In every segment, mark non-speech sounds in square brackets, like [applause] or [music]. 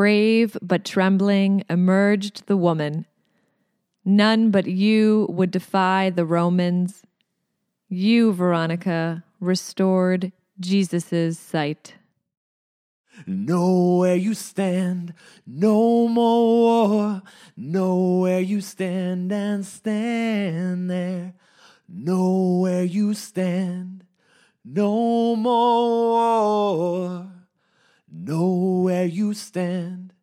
brave but trembling emerged the woman. None but you would defy the Romans. You, Veronica, restored Jesus' sight. Know where you stand, no more war. Know where you stand and stand there. Know where you stand, no more war. Know where you stand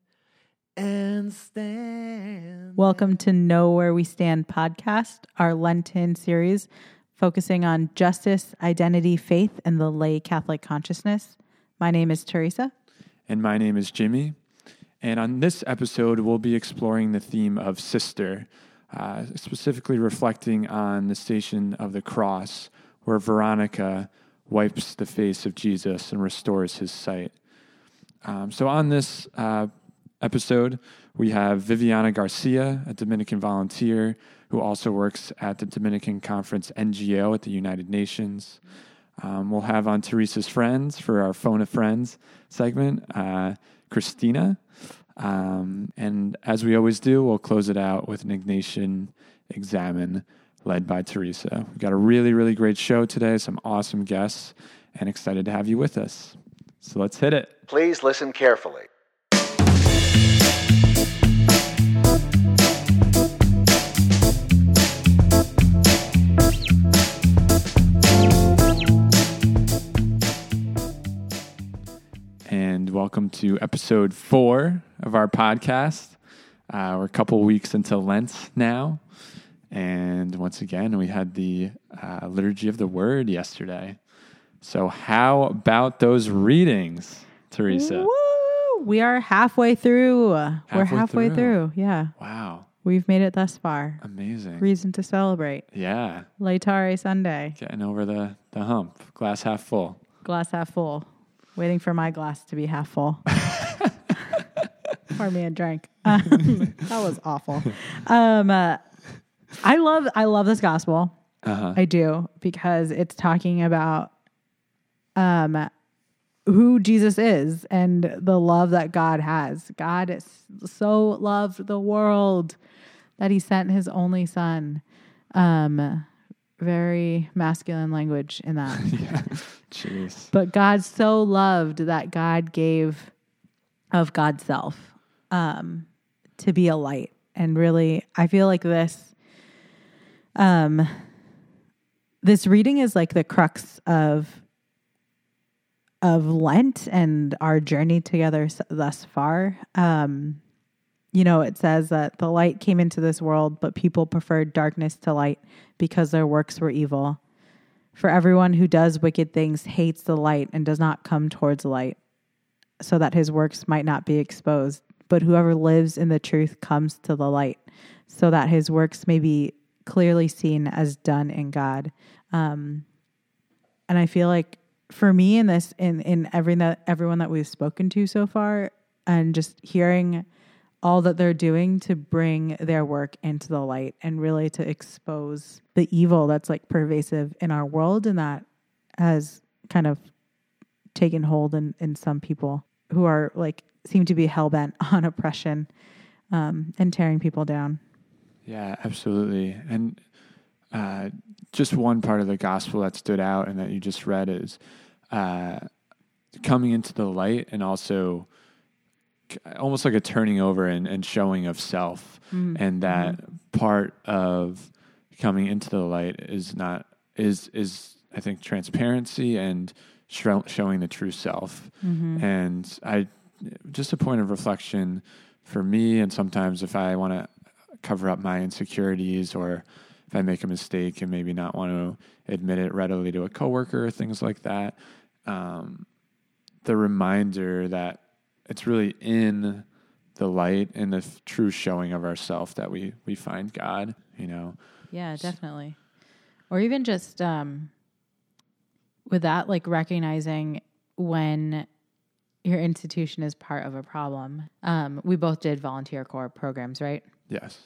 and stand. Welcome to Know Where We Stand podcast, our Lenten series focusing on justice, identity, faith, and the lay Catholic consciousness. My name is Teresa. And my name is Jimmy. And on this episode, we'll be exploring the theme of sister, uh, specifically reflecting on the station of the cross, where Veronica wipes the face of Jesus and restores his sight. Um, so, on this uh, episode, we have Viviana Garcia, a Dominican volunteer who also works at the Dominican Conference NGO at the United Nations. Um, we'll have on Teresa's friends for our Phone of Friends segment, uh, Christina. Um, and as we always do, we'll close it out with an Ignatian Examen led by Teresa. We've got a really, really great show today, some awesome guests, and excited to have you with us. So let's hit it. Please listen carefully. and welcome to episode four of our podcast. Uh, we're a couple weeks into Lent now, and once again, we had the uh, liturgy of the Word yesterday. So, how about those readings, Teresa? Woo! We are halfway through. We're Halfway halfway through. through. Yeah. Wow, We've made it thus far. amazing! Reason to celebrate. Yeah, Laetare Sunday. getting over the the hump. Glass half full. Glass half full. Waiting for my glass to be half full. [laughs] Pour me a drink. [laughs] Um, that was awful. Um, uh, I love I love this gospel. Uh-huh. I do because it's talking about um who Jesus is and the love that God has. God is so loved the world that he sent his only son. Um very masculine language in that. [laughs] Jeez. But God so loved that God gave of God's self um, to be a light. And really, I feel like this um, this reading is like the crux of of Lent and our journey together thus far. Um, you know, it says that the light came into this world, but people preferred darkness to light because their works were evil. For everyone who does wicked things hates the light and does not come towards light, so that his works might not be exposed. But whoever lives in the truth comes to the light, so that his works may be clearly seen as done in God. Um, and I feel like for me in this, in in every that everyone that we've spoken to so far, and just hearing all that they're doing to bring their work into the light and really to expose the evil that's like pervasive in our world and that has kind of taken hold in, in some people who are like seem to be hell bent [laughs] on oppression um, and tearing people down. Yeah, absolutely. And uh, just one part of the gospel that stood out and that you just read is uh, coming into the light and also almost like a turning over and, and showing of self. And that part of coming into the light is not, is, is I think, transparency and show, showing the true self. And I, just a point of reflection for me, and sometimes if I want to cover up my insecurities or if I make a mistake and maybe not want to admit it readily to a coworker, or things like that. Um, the reminder that it's really in the light and the f- true showing of ourself that we we find God. You know, Yeah, definitely. Or even just um, with that, like recognizing when your institution is part of a problem. Um, we both did volunteer corps programs, right? yes,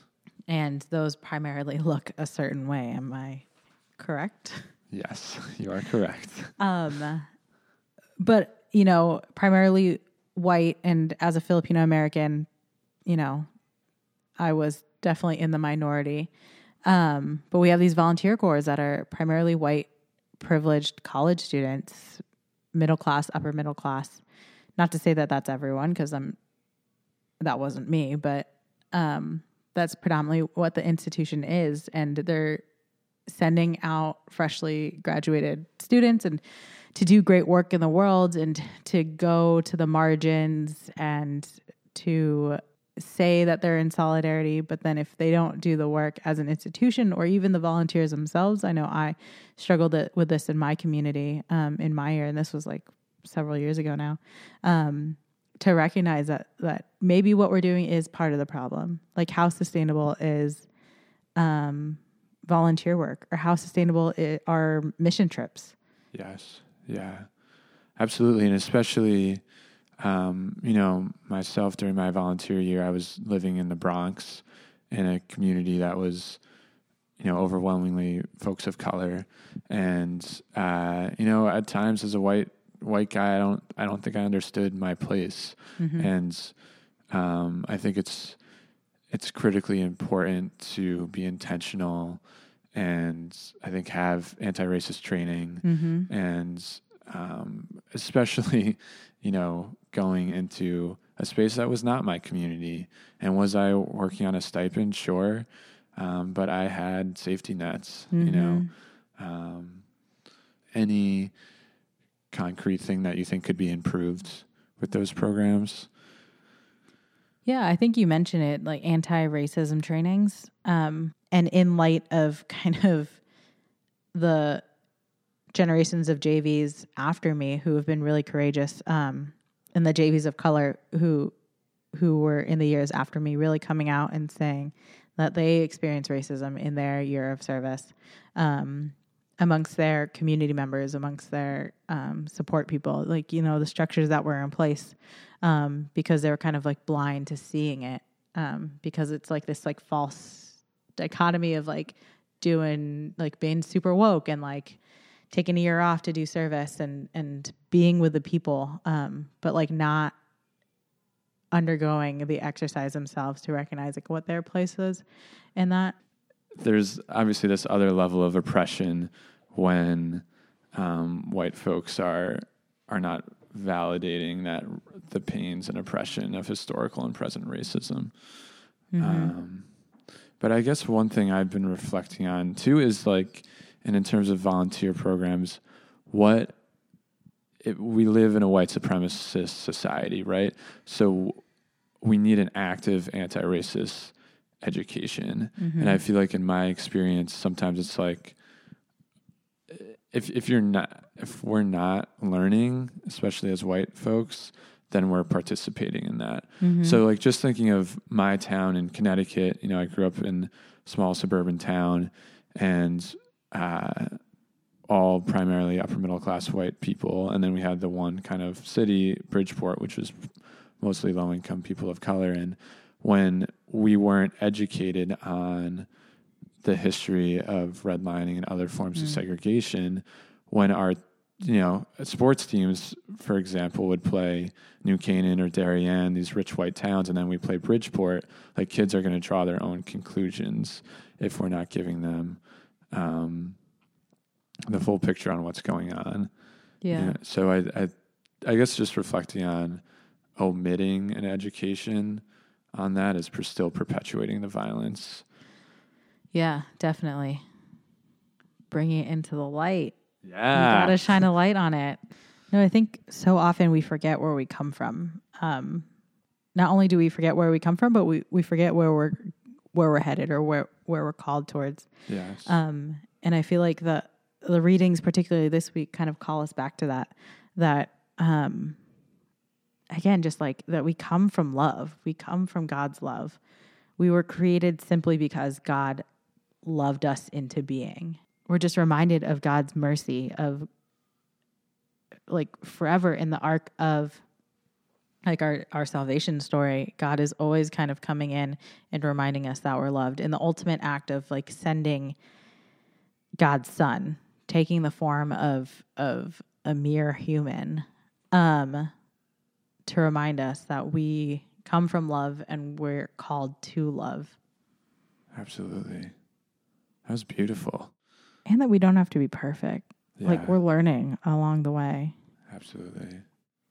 And those primarily [laughs] look a certain way. Am I correct? yes, you are correct. Um, but you know, primarily white and as a Filipino American, you know, I was definitely in the minority. Um, but we have these volunteer corps that are primarily white, privileged college students, middle class, upper middle class. Not to say that that's everyone, because I'm that wasn't me, but um, that's predominantly what the institution is, and they're sending out freshly graduated students and to do great work in the world and to go to the margins and to say that they're in solidarity. But then if they don't do the work as an institution or even the volunteers themselves i know i struggled with this in my community um, in my year and this was like several years ago now um, to recognize that that maybe what we're doing is part of the problem. Like how sustainable is um, volunteer work or how sustainable are mission trips? Yes. Yeah. Absolutely. And especially um, you know, myself during my volunteer year, I was living in the Bronx in a community that was, you know, overwhelmingly folks of color, and uh, you know, at times as a white white guy, I don't I don't think I understood my place, mm-hmm. and um, I think it's it's critically important to be intentional and I think have anti-racist training mm-hmm. and um, especially [laughs] you know going into a space that was not my community. And was I working on a stipend? Sure. Um, but I had safety nets, mm-hmm. you know. Mm-hmm. Um, any concrete thing that you think could be improved with those programs? Yeah, I think you mentioned it like anti racism trainings. Um, and in light of [laughs] kind of the generations of JVs after me who have been really courageous, um, and the JVs of color who who were in the years after me really coming out and saying that they experienced racism in their year of service um, amongst their community members, amongst their um, support people, like you know the structures that were in place um, because they were kind of like blind to seeing it um, because it's like this like false dichotomy of like doing like being super woke and like taking a year off to do service and and being with the people, um, but like not undergoing the exercise themselves to recognize like what their place is in that. There's obviously this other level of oppression when um, white folks are are not validating that the pains and oppression of historical and present racism. Mm-hmm. Um, but I guess one thing I've been reflecting on too is like and in terms of volunteer programs, what it, we live in a white supremacist society, right? So we need an active anti-racist education, mm-hmm. and I feel like in my experience, sometimes it's like if if you're not if we're not learning, especially as white folks, then we're participating in that. Mm-hmm. So like just thinking of my town in Connecticut, you know, I grew up in a small suburban town and uh, all primarily upper middle class white people, and then we had the one kind of city, Bridgeport, which was mostly low income people of color. And when we weren't educated on the history of redlining and other forms mm. of segregation, when our you know sports teams, for example, would play New Canaan or Darien, these rich white towns, and then we play Bridgeport. Like kids are going to draw their own conclusions if we're not giving them um, the full picture on what's going on. Yeah. so I, I, I guess just reflecting on omitting an education on that is per still perpetuating the violence. Yeah, definitely. Bringing it into the light. Yeah. You gotta shine a light on it. No, I think so often we forget where we come from. Um, not only do we forget where we come from, but we, we forget where we're where we're headed or where where we're called towards. Yes. Um, and I feel like the the readings, particularly this week, kind of call us back to that. That um, again, just like that, we come from love. We come from God's love. We were created simply because God loved us into being. We're just reminded of God's mercy of like forever in the arc of like our our salvation story god is always kind of coming in and reminding us that we're loved in the ultimate act of like sending god's son taking the form of of a mere human um to remind us that we come from love and we're called to love, Absolutely. That was beautiful. and that we don't have to be perfect. Like we're learning along the way. absolutely.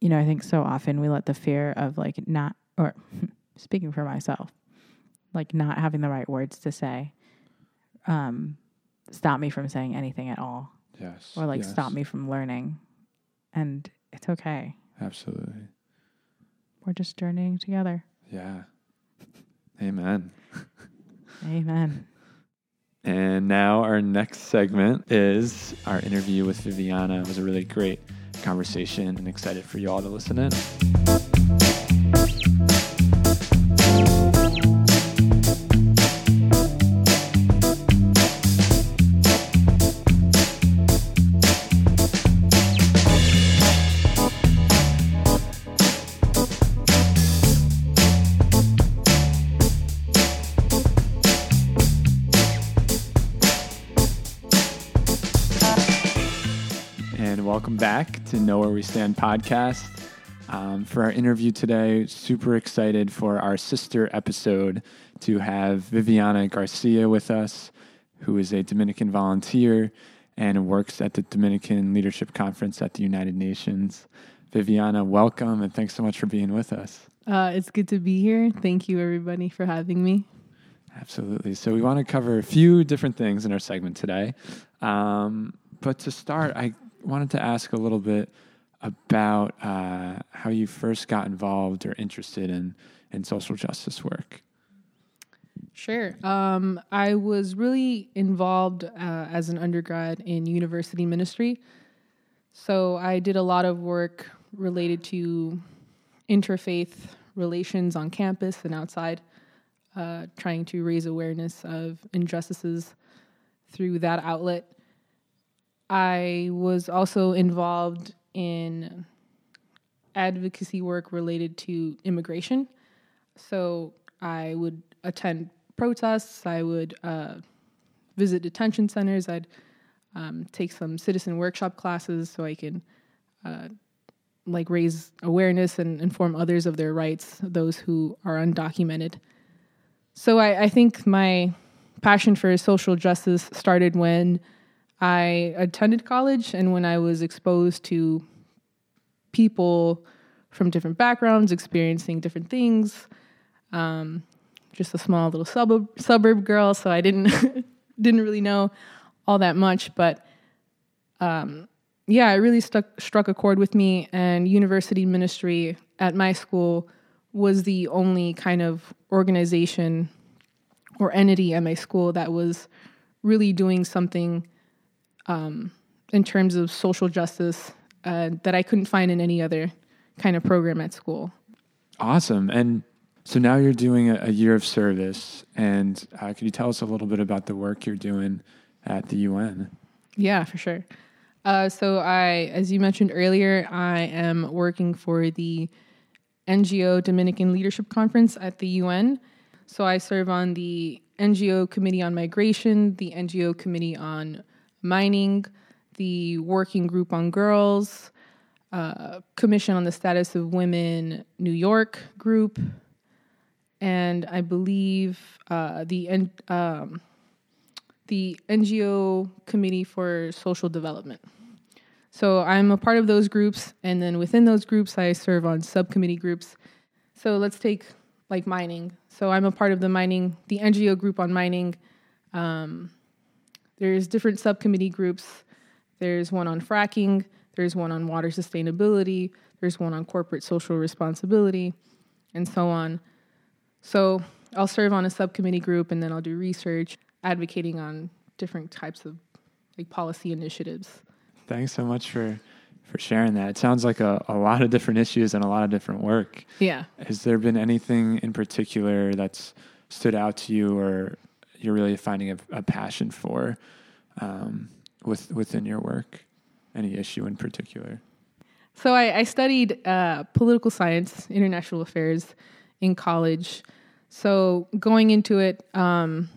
You know, I think so often we let the fear of like not, or [laughs] speaking for myself, like not having the right words to say, um, stop me from saying anything at all, Yes. or like yes, stop me from learning. And it's okay. Absolutely. We're just journeying together. Yeah. [laughs] Amen. Amen. And now our next segment is our interview with Viviana. It was a really great conversation and excited for you all to listen in. We Stand podcast. Um, for our interview today, super excited for our sister episode to have Viviana Garcia with us, who is a Dominican volunteer and works at the Dominican Leadership Conference at the United Nations. Viviana, welcome and thanks so much for being with us. Uh, it's good to be here. Thank you, everybody, for having me. Absolutely. So we want to cover a few different things in our segment today. Um, but to start, I wanted to ask a little bit about uh, how you first got involved or interested in, in social justice work. Sure. Um, I was really involved uh, as an undergrad in university ministry. So I did a lot of work related to interfaith relations on campus and outside, uh, trying to raise awareness of injustices through that outlet. I was also involved in advocacy work related to immigration. So I would attend protests, I would uh, visit detention centers, I'd um, take some citizen workshop classes so I can uh, like raise awareness and inform others of their rights, those who are undocumented. So I, I think my passion for social justice started when I attended college and when I was exposed to people from different backgrounds experiencing different things. Um, just a small little suburb suburb girl, so I didn't [laughs] didn't really know all that much, but um, yeah, it really stuck struck a chord with me. And university ministry at my school was the only kind of organization or entity at my school that was really doing something um, in terms of social justice uh, that I couldn't find in any other kind of program at school. Awesome. And so now you're doing a, a year of service. And uh, could you tell us a little bit about the work you're doing at the UN? Yeah, for sure. Uh, so I, as you mentioned earlier, I am working for the NGO Dominican Leadership Conference at the UN. So I serve on the NGO Committee on Migration, the NGO Committee on Mining, the Working Group on Girls, uh, Commission on the Status of Women New York group, and I believe uh, the um, the NGO Committee for Social Development. So I'm a part of those groups, and then within those groups, I serve on subcommittee groups. So let's take like mining. So I'm a part of the mining, the NGO group on mining. Um, there's different subcommittee groups. There's one on fracking. There's one on water sustainability. There's one on corporate social responsibility, and so on. So I'll serve on a subcommittee group, and then I'll do research, advocating on different types of like policy initiatives. Thanks so much for, for sharing that. It sounds like a, a lot of different issues and a lot of different work. Yeah. Has there been anything in particular that's stood out to you or you're really finding a, a passion for um, with, within your work? Any issue in particular? So I, I studied uh, political science, international affairs in college. So going into it, um,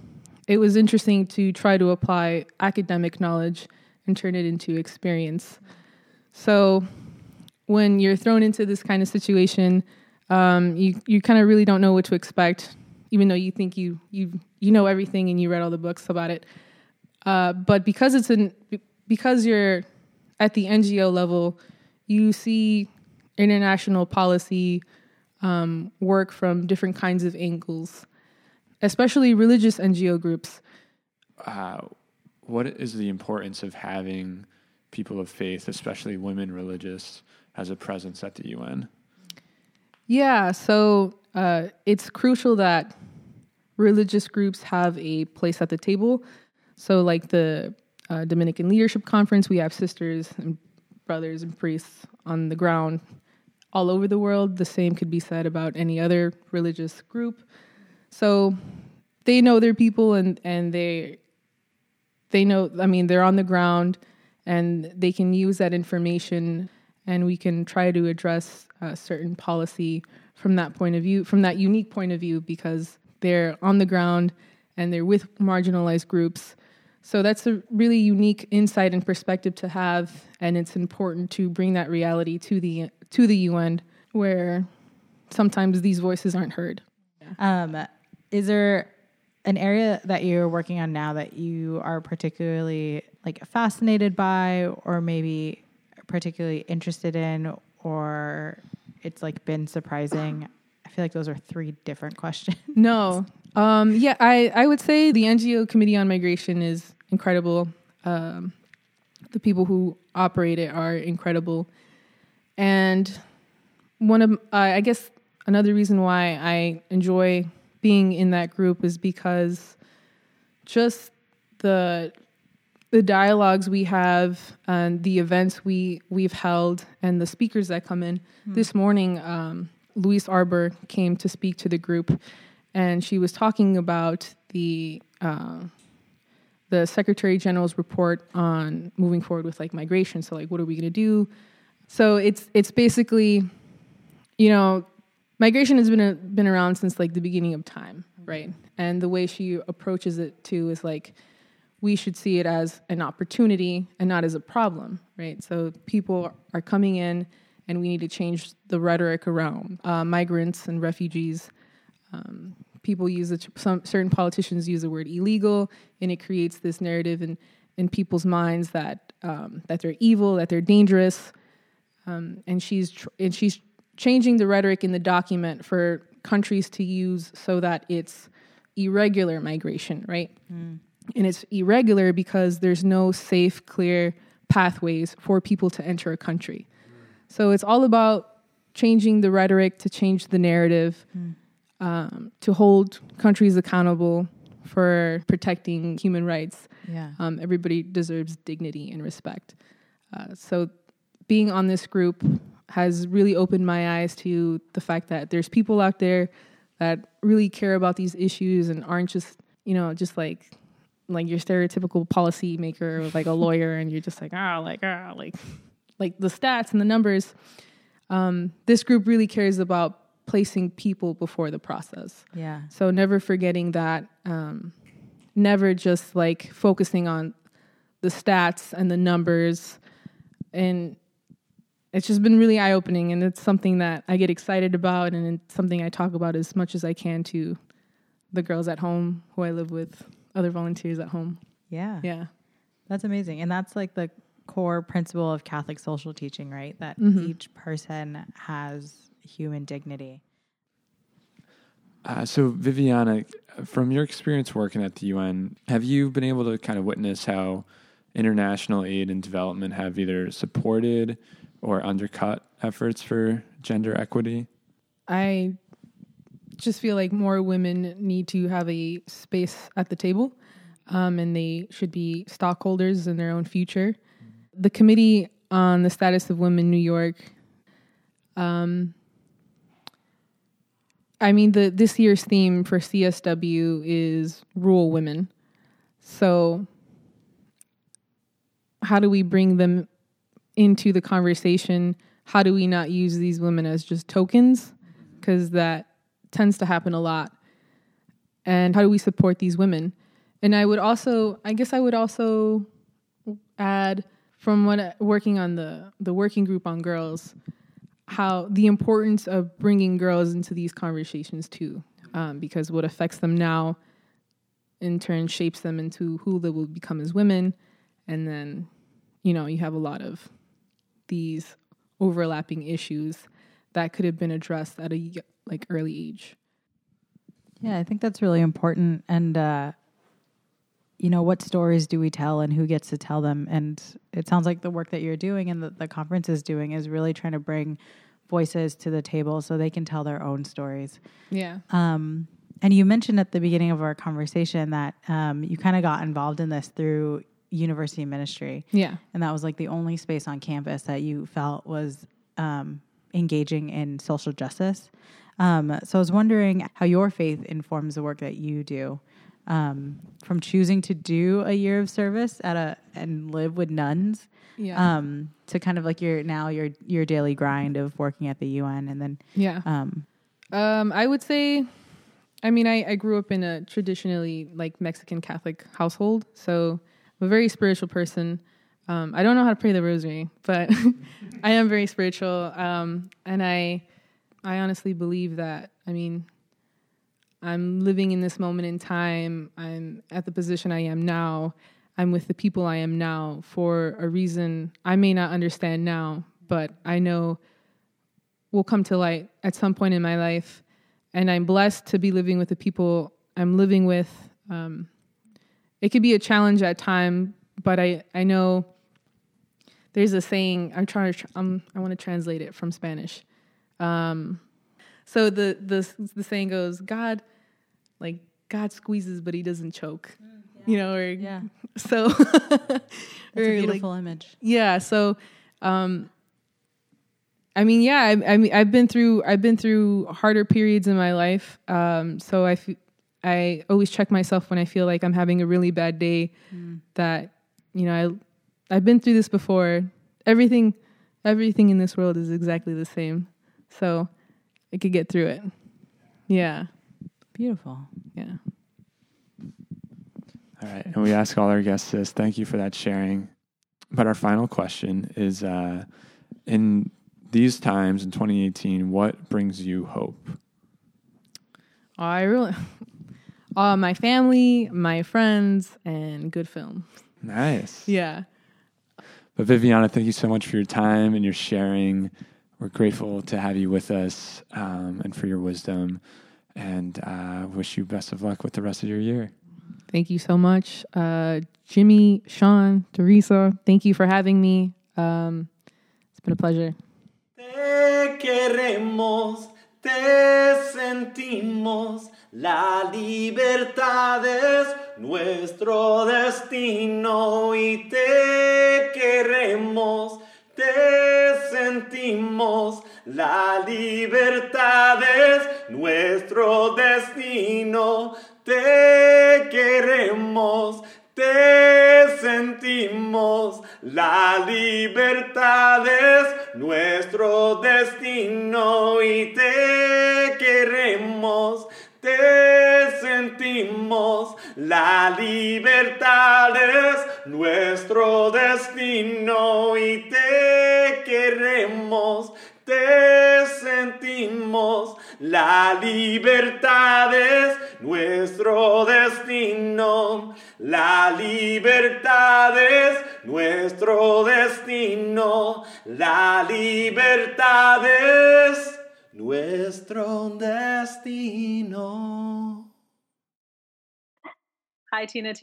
it was interesting to try to apply academic knowledge and turn it into experience. So when you're thrown into this kind of situation, um, you you kind of really don't know what to expect, even though you think you you you know everything and you read all the books about it. Uh, but because it's an because you're at the NGO level, you see international policy um, work from different kinds of angles, especially religious NGO groups. Uh, what is the importance of having people of faith, especially women religious, as a presence at the UN? Yeah, so uh, it's crucial that religious groups have a place at the table. So, like the uh, Dominican Leadership Conference, we have sisters and brothers and priests on the ground all over the world. The same could be said about any other religious group. So, they know their people and, and they they know i mean they're on the ground and they can use that information and we can try to address a certain policy from that point of view from that unique point of view because they're on the ground and they're with marginalized groups so that's a really unique insight and perspective to have and it's important to bring that reality to the to the UN where sometimes these voices aren't heard Um, is there an area that you're working on now that you are particularly like fascinated by, or maybe particularly interested in, or it's like been surprising? I feel like those are three different [laughs] questions. No. Um, yeah, I, I would say the NGO Committee on Migration is incredible. Um, the people who operate it are incredible. And one of, uh, I guess, another reason why I enjoy being in that group is because just the the dialogues we have and the events we we've held and the speakers that come in. This morning, um, Louise Arbour came to speak to the group, and she was talking about the uh, the Secretary General's report on moving forward with like migration. So like, what are we going to do? So it's it's basically, you know, migration has been a, been around since like the beginning of time, right? And the way she approaches it too is like we should see it as an opportunity and not as a problem, right? So people are coming in, and we need to change the rhetoric around uh, migrants and refugees. Um, people use it. Some certain politicians use the word illegal, and it creates this narrative in in people's minds that um, that they're evil, that they're dangerous, um, and she's tr- and she's changing the rhetoric in the document for countries to use so that it's irregular migration, right? And it's irregular because there's no safe, clear pathways for people to enter a country. So it's all about changing the rhetoric to change the narrative, um, to hold countries accountable for protecting human rights. Yeah. Um, everybody deserves dignity and respect. Uh, so being on this group has really opened my eyes to the fact that there's people out there that really care about these issues and aren't just, you know, just like like your stereotypical policy maker or like a [laughs] lawyer and you're just like, ah, like, ah, like like the stats and the numbers. Um, this group really cares about placing people before the process. Yeah. So never forgetting that, um, never just like focusing on the stats and the numbers, and it's just been really eye opening, and it's something that I get excited about, and it's something I talk about as much as I can to the girls at home who I live with, other volunteers at home. Yeah. Yeah, That's amazing. And that's like the core principle of Catholic social teaching, right? That Mhm. each person has human dignity. Uh, so, Viviana, from your experience working at the UN, have you been able to kind of witness how international aid and development have either supported or undercut efforts for gender equity? I just feel like more women need to have a space at the table um, and they should be stockholders in their own future. The Committee on the Status of Women New York, um, I mean, the this year's theme for CSW is rural women. So, how do we bring them into the conversation? How do we not use these women as just tokens? Because that tends to happen a lot. And how do we support these women? And I would also, I guess I would also add from what working on the the working group on girls, how the importance of bringing girls into these conversations too, um, because what affects them now, in turn, shapes them into who they will become as women, and then, you know, you have a lot of these overlapping issues that could have been addressed at a like early age. Yeah, I think that's really important. And, uh, you know, what stories do we tell and who gets to tell them? And it sounds like the work that you're doing and the, the conference is doing is really trying to bring voices to the table so they can tell their own stories. Yeah. Um, and you mentioned at the beginning of our conversation that um, you kind of got involved in this through university ministry. Yeah. And that was like the only space on campus that you felt was um, engaging in social justice. Um, so I was wondering how your faith informs the work that you do. Um, from choosing to do a year of service at a and live with nuns, Yeah. um, to kind of like your now your your daily grind of working at the UN, and then yeah. um, Um, I would say, I mean, I, I grew up in a traditionally like Mexican Catholic household, so I'm a very spiritual person. Um, I don't know how to pray the rosary, but [laughs] I am very spiritual, um, and I, I honestly believe that. I mean, I'm living in this moment in time. I'm at the position I am now. I'm with the people I am now for a reason I may not understand now, but I know will come to light at some point in my life. And I'm blessed to be living with the people I'm living with. Um, it could be a challenge at time, but I, I know there's a saying. I'm trying to. Tr- um, I want to translate it from Spanish. Um, so the the the saying goes, God, like God squeezes, but He doesn't choke. You know, or yeah, [laughs] so. it's a or, like, beautiful image. yeah so um i mean yeah I, I mean i've been through i've been through harder periods in my life um so i f- i always check myself when i feel like i'm having a really bad day that you know i i've been through this before everything everything in this world is exactly the same so i could get through it yeah Beautiful. yeah All right. And we ask all our guests this. Thank you for that sharing. But our final question is uh, in these times in 2018, what brings you hope? i really [laughs] uh my family my friends and good film Nice. yeah But Viviana, thank you so much for your time and your sharing. We're grateful to have you with us um, and for your wisdom. And uh, wish you best of luck with the rest of your year. Thank you so much, uh, Jimmy, Sean, Teresa. Thank you for having me. Um, it's been a pleasure. Te queremos, te sentimos, la libertad es nuestro destino y te queremos, te sentimos, la libertad es nuestro destino, te queremos, te sentimos, la libertad es nuestro destino. Y te queremos, te sentimos, la libertad es nuestro destino y te queremos, te sentimos, la libertad es nuestro destino, la libertad es nuestro destino, la libertad es nuestro destino. Hi, Tina.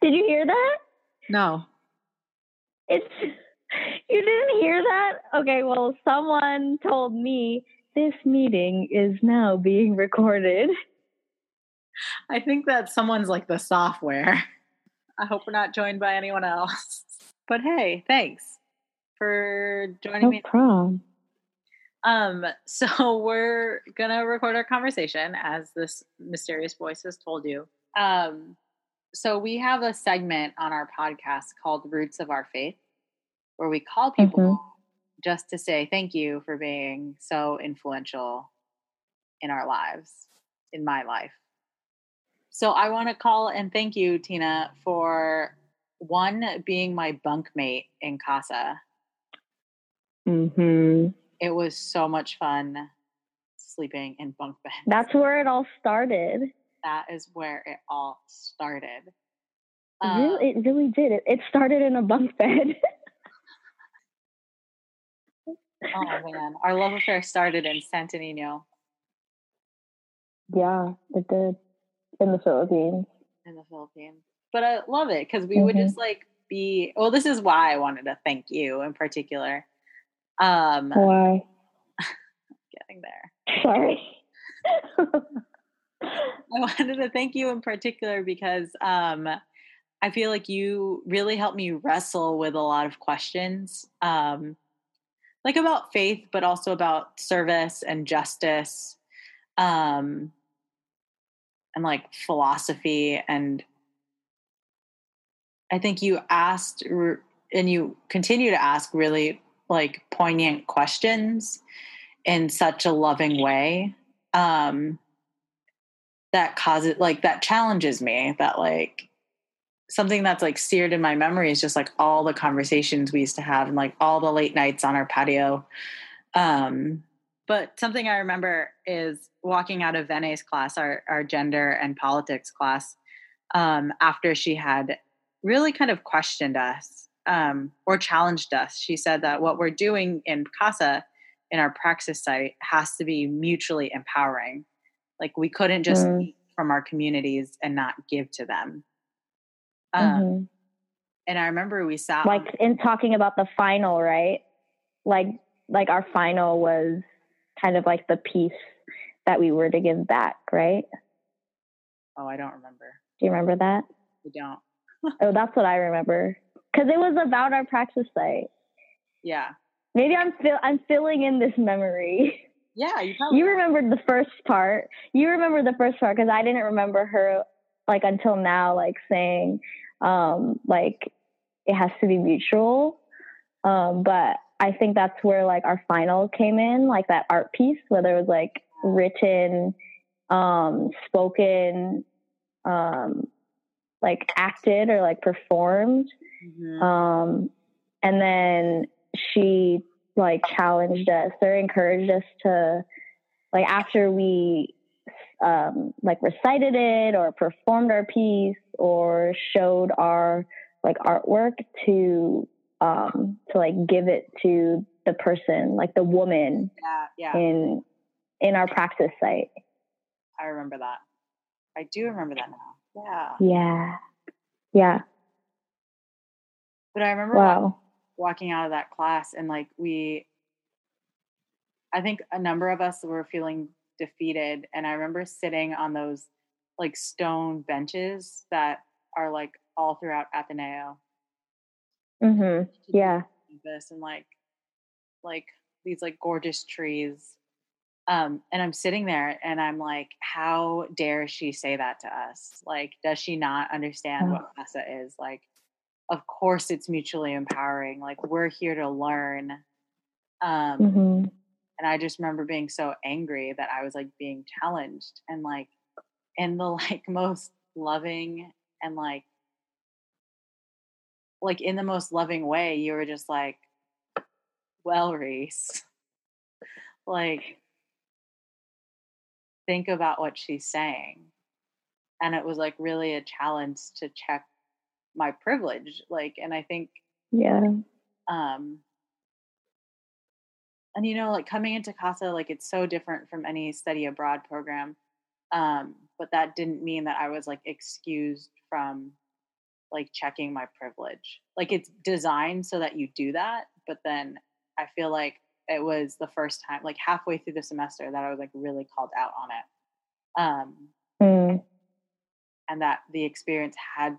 Did you hear that? No. It's you didn't hear that? Okay, well, someone told me this meeting is now being recorded. I think that someone's like the software. I hope we're not joined by anyone else. But hey, thanks for joining No me. problem. Um, so [laughs] we're gonna record our conversation as this mysterious voice has told you. Um, so we have a segment on our podcast called Roots of Our Faith, where we call people just to say thank you for being so influential in our lives, in my life. So I want to call and thank you, Tina, for one being my bunkmate in Casa. hmm it was so much fun sleeping in bunk beds. That's where it all started. That is where it all started. It Um, really, it really did. It, it started in a bunk [laughs] bed. oh man, our love affair started in Santo Nino yeah, it did. In the Philippines. in the Philippines. But I love it because we would Mhm. just like be. Well, this is why I wanted to thank you in particular. Um, Why? [laughs] getting there. Sorry. [laughs] I wanted to thank you in particular because um, I feel like you really helped me wrestle with a lot of questions, um, like about faith, but also about service and justice, um, and like philosophy. And I think you asked, and you continue to ask really like poignant questions in such a loving way. Um, that causes like that challenges me that like something that's like seared in my memory is just like all the conversations we used to have and like all the late nights on our patio. Um but something i remember is walking out of Vene's class our our gender and politics class um after she had really kind of questioned us um or challenged us. She said that what we're doing in casa in our praxis site has to be mutually empowering like we couldn't just Mm. from our communities and not give to them. Um, Mhm. And I remember we sat Like in talking about the final, right? Like, like our final was kind of like the piece that we were to give back, right? oh, I don't remember. Do you remember that? We don't. [laughs] Oh, that's what I remember. Because it was about our practice site. Yeah. Maybe I'm fill I'm filling in this memory. [laughs] Yeah, you probably You remembered the first part. You remember the first part because I didn't remember her like until now, like saying um, like it has to be mutual. Um, but I think that's where like our final came in, like that art piece, whether it was like written, um, spoken, um, like acted or like performed. Mhm. Um, and then she like challenged us or encouraged us to like after we um, like recited it or performed our piece or showed our like artwork to um, to like give it to the person like the woman yeah, yeah. in in our practice site I remember that. I do remember that now. Yeah. yeah yeah But I remember wow walking out of that class and like we I think a number of us were feeling defeated and I remember sitting on those like stone benches that are like all throughout Ateneo. hmm yeah This and like like these like gorgeous trees. Um, and I'm sitting there and I'm like, how dare she say that to us? Like, does she not understand what CASA is? Like, of course it's mutually empowering. Like, we're here to learn. Um, hmm and I just remember being so angry that I was like being challenged and like in the [laughs] like most loving and like like in the most loving way, you were just like, well, Reese, [laughs] like think about what she's saying. And it was like really a challenge to check my privilege. Like, and I think yeah um and you know like coming into casa like it's so different from any study abroad program um but that didn't mean that i was like excused from like checking my privilege like it's designed so that you do that but then i feel like it was the first time like halfway through the semester that i was like really called out on it um Mm. and that the experience had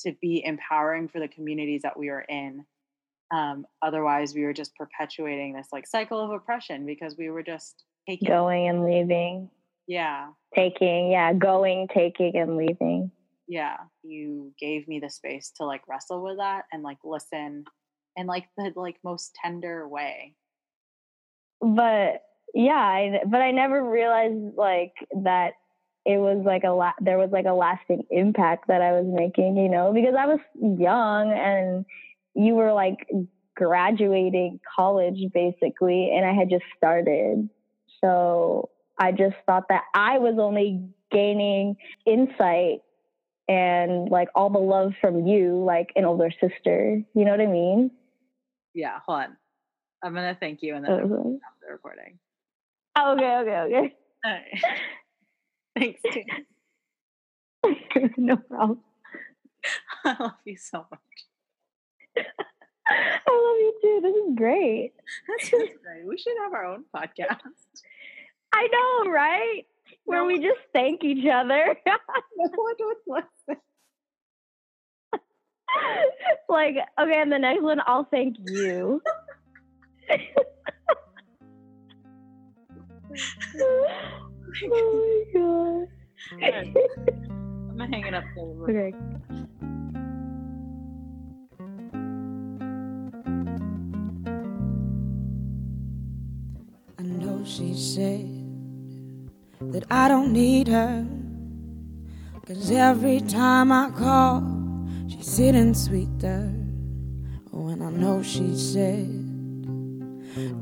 to be empowering for the communities that we are in. Um, otherwise, we were just perpetuating this like cycle of oppression because we were just taking, going and leaving yeah, taking yeah going taking and leaving yeah. You gave me the space to like wrestle with that and like listen in like the like most tender way. but yeah I, but i never realized like that it was like a la- there was like a lasting impact that i was making you know because i was young and you were like graduating college basically, and I had just started. So I just thought that I was only gaining insight and like all the love from you, like an older sister. You know what I mean? Yeah, hold on. I'm gonna thank you and then uh-huh. Okay. stop the recording. Oh, Okay, okay, okay. All right. [laughs] Thanks, Tina. [laughs] no problem. I love you so much. I love you too. This is great. That's just great. We should have our own podcast. I know, right? Where No. we just thank each other. No one would listen. like, okay, and the next one, I'll thank you. [laughs] [laughs] oh my god. I'm gonna hang it up. So okay. I know she said that I don't need her. Cause every time I call, she's sitting sweeter. Oh, and I know she said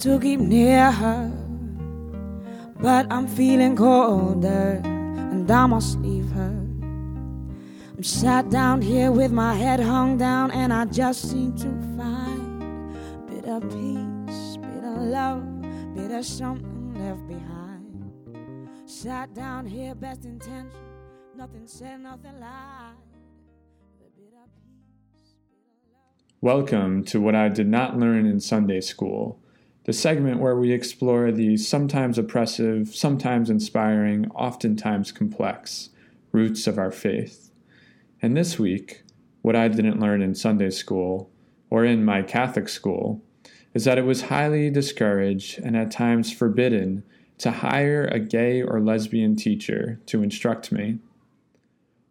to keep near her. But I'm feeling colder, and I must leave her. I'm sat down here with my head hung down, and I just seem to find bit of peace, bit of love, bit of something left behind. Sat down here, best intention, nothing said, nothing lied. Welcome to What I Did Not Learn in Sunday School, the segment where we explore the sometimes oppressive, sometimes inspiring, oftentimes complex roots of our faith. And this week, what I didn't learn in Sunday school or in my Catholic school is that it was highly discouraged and at times forbidden to hire a gay or lesbian teacher to instruct me.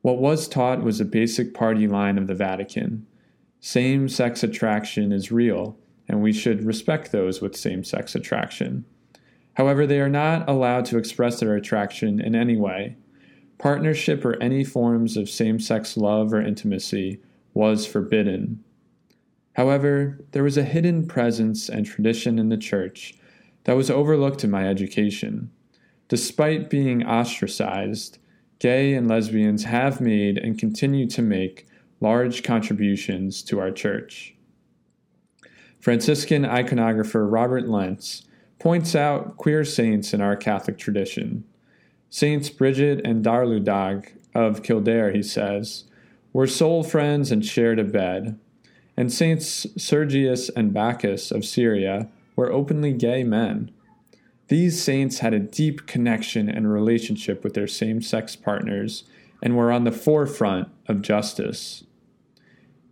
What was taught was a basic party line of the Vatican same sex attraction is real, and we should respect those with same sex attraction. However, they are not allowed to express their attraction in any way. Partnership or any forms of same sex love or intimacy was forbidden. However, there was a hidden presence and tradition in the church that was overlooked in my education. Despite being ostracized, gay and lesbians have made and continue to make large contributions to our church. Franciscan iconographer Robert Lentz points out queer saints in our Catholic tradition. Saints Bridget and Darlughdach of Kildare, he says, were soul friends and shared a bed, and Saints Sergius and Bacchus of Syria were openly gay men. These saints had a deep connection and relationship with their same sex partners and were on the forefront of justice.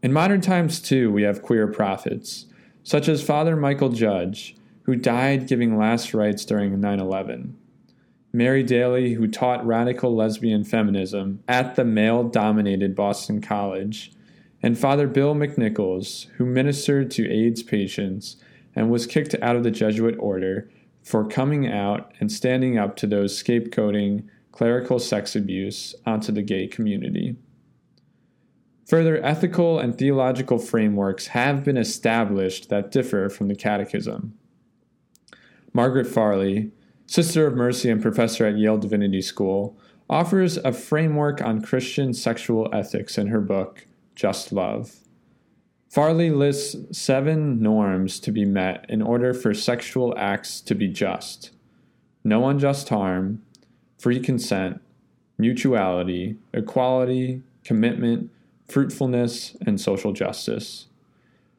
In modern times, too, we have queer prophets, such as Father Michael Judge, who died giving last rites during 9 11. Mary Daly, who taught radical lesbian feminism at the male dominated Boston College, and Father Bill McNichols, who ministered to AIDS patients and was kicked out of the Jesuit order for coming out and standing up to those scapegoating clerical sex abuse onto the gay community. Further, ethical and theological frameworks have been established that differ from the Catechism. Margaret Farley, Sister of Mercy and professor at Yale Divinity School, offers a framework on Christian sexual ethics in her book, Just Love. Farley lists seven norms to be met in order for sexual acts to be just no unjust harm, free consent, mutuality, equality, commitment, fruitfulness, and social justice.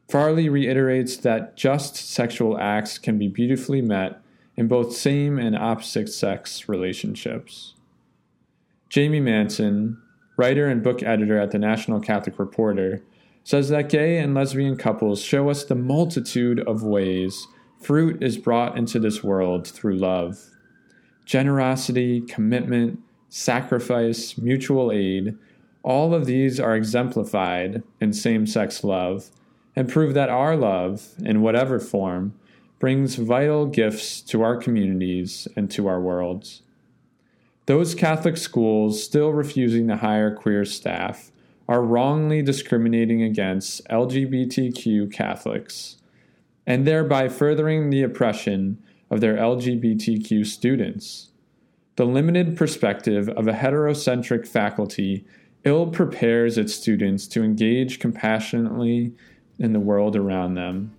Farley reiterates that just sexual acts can be beautifully met in both same and opposite sex relationships. Jamie Manson, writer and book editor at the National Catholic Reporter, says that gay and lesbian couples show us the multitude of ways fruit is brought into this world through love. Generosity, commitment, sacrifice, mutual aid, all of these are exemplified in same sex love and prove that our love, in whatever form, brings vital gifts to our communities and to our worlds. Those Catholic schools still refusing to hire queer staff are wrongly discriminating against LGBTQ Catholics, and thereby furthering the oppression of their LGBTQ students. The limited perspective of a heterocentric faculty ill prepares its students to engage compassionately in the world around them,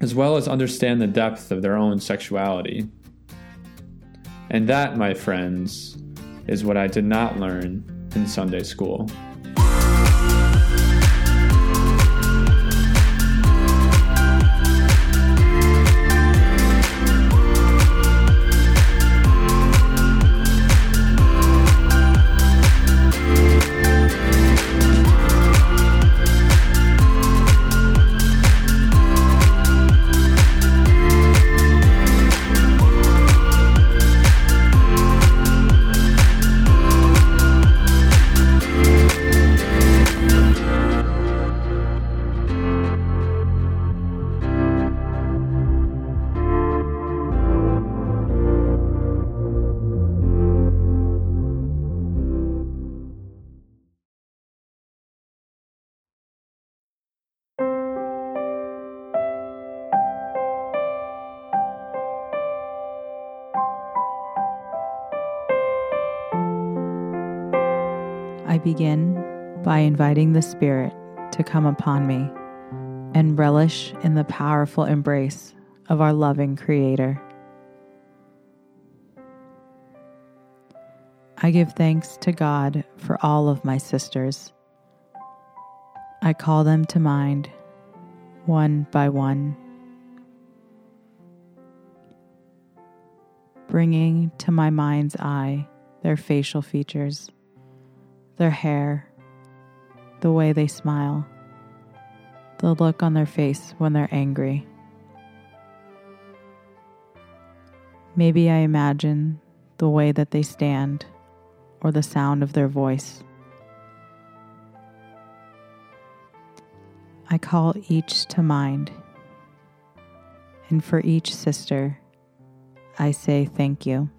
as well as understand the depth of their own sexuality. And that, my friends, is what I did not learn in Sunday school. I begin by inviting the Spirit to come upon me and relish in the powerful embrace of our loving Creator. I give thanks to God for all of my sisters. I call them to mind one by one, bringing to my mind's eye their facial features their hair, the way they smile, the look on their face when they're angry. Maybe I imagine the way that they stand or the sound of their voice. I call each to mind, and for each sister, I say thank you.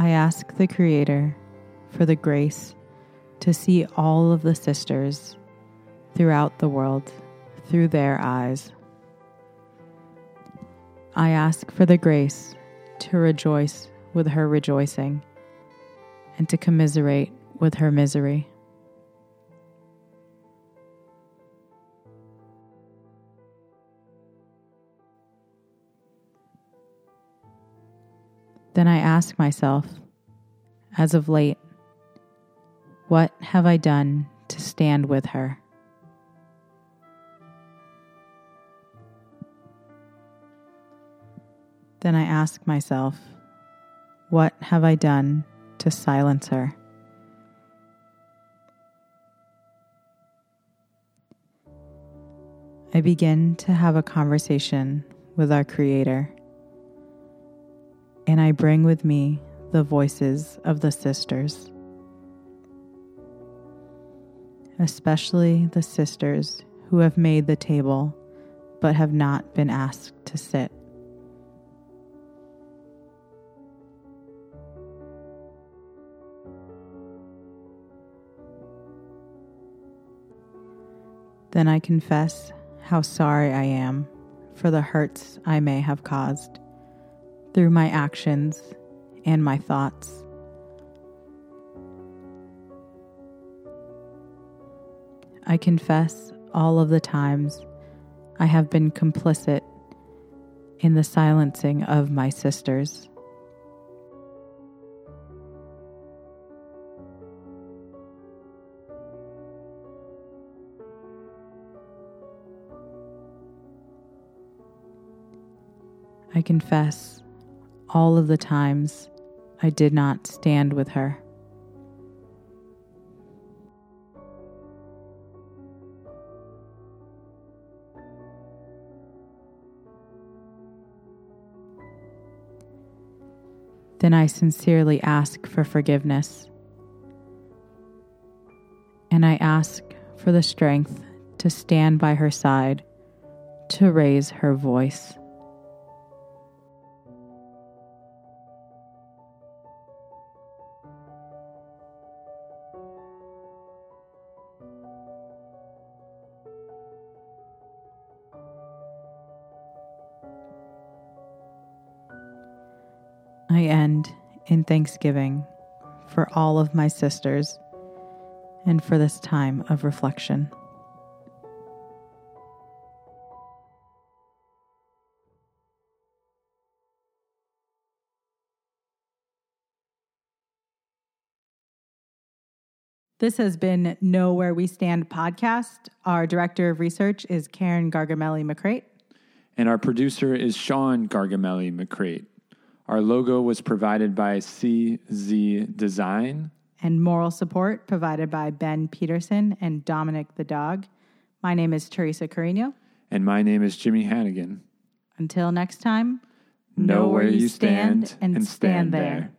I ask the Creator for the grace to see all of the sisters throughout the world through their eyes. I ask for the grace to rejoice with her rejoicing and to commiserate with her misery. Then I ask myself, as of late, what have I done to stand with her? Then I ask myself, what have I done to silence her? I begin to have a conversation with our Creator and I bring with me the voices of the sisters, especially the sisters who have made the table but have not been asked to sit. Then I confess how sorry I am for the hurts I may have caused through my actions and my thoughts. I confess all of the times I have been complicit in the silencing of my sisters. I confess all of the times I did not stand with her. Then I sincerely ask for forgiveness. And I ask for the strength to stand by her side, to raise her voice. Thanksgiving for all of my sisters and for this time of reflection. This has been Know Where We Stand podcast. Our director of research is Karen Gargamelli McCrate. And our producer is Sean Gargamelli McCrate. Our logo was provided by CZ Design. And moral support provided by Ben Peterson and Dominic the dog. My name is Teresa Carino. And my name is Jimmy Hannigan. Until next time, Know, where, you stand, and stand there.